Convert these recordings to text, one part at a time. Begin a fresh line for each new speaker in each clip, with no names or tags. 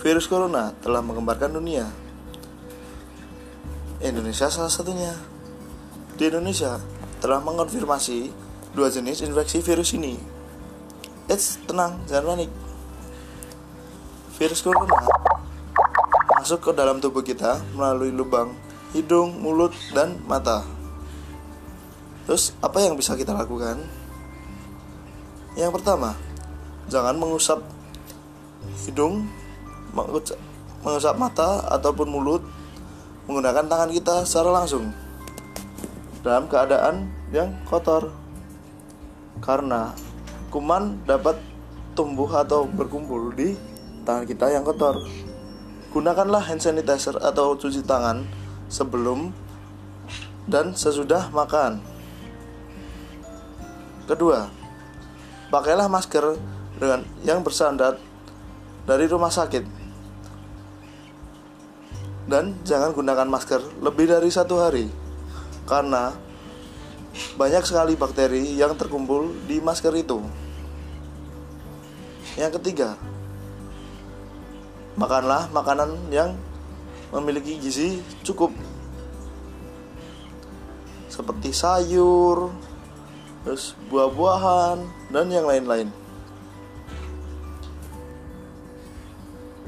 virus corona telah menggemparkan dunia. Indonesia salah satunya. Di Indonesia telah mengonfirmasi dua jenis infeksi virus ini. Eits, tenang, jangan panik. Virus corona masuk ke dalam tubuh kita melalui lubang hidung, mulut, dan mata. Terus, apa yang bisa kita lakukan? Yang pertama, jangan mengusap hidung, mengusap mata ataupun mulut menggunakan tangan kita secara langsung dalam keadaan yang kotor. Karena kuman dapat tumbuh atau berkumpul di tangan kita yang kotor. Gunakanlah hand sanitizer atau cuci tangan sebelum dan sesudah makan. Kedua pakailah masker dengan yang bersandar dari rumah sakit dan jangan gunakan masker lebih dari satu hari karena banyak sekali bakteri yang terkumpul di masker itu. Yang ketiga, makanlah makanan yang memiliki gizi cukup seperti sayur, terus buah-buahan dan yang lain-lain.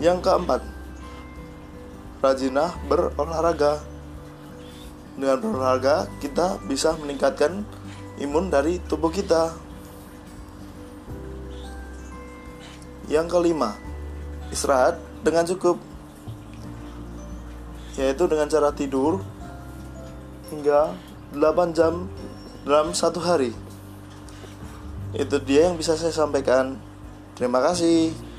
Yang keempat, rajinlah berolahraga. Dengan berolahraga, kita bisa meningkatkan imun dari tubuh kita. Yang kelima, istirahat dengan cukup, yaitu dengan cara tidur hingga 8 jam dalam satu hari. Itu dia yang bisa saya sampaikan. Terima kasih.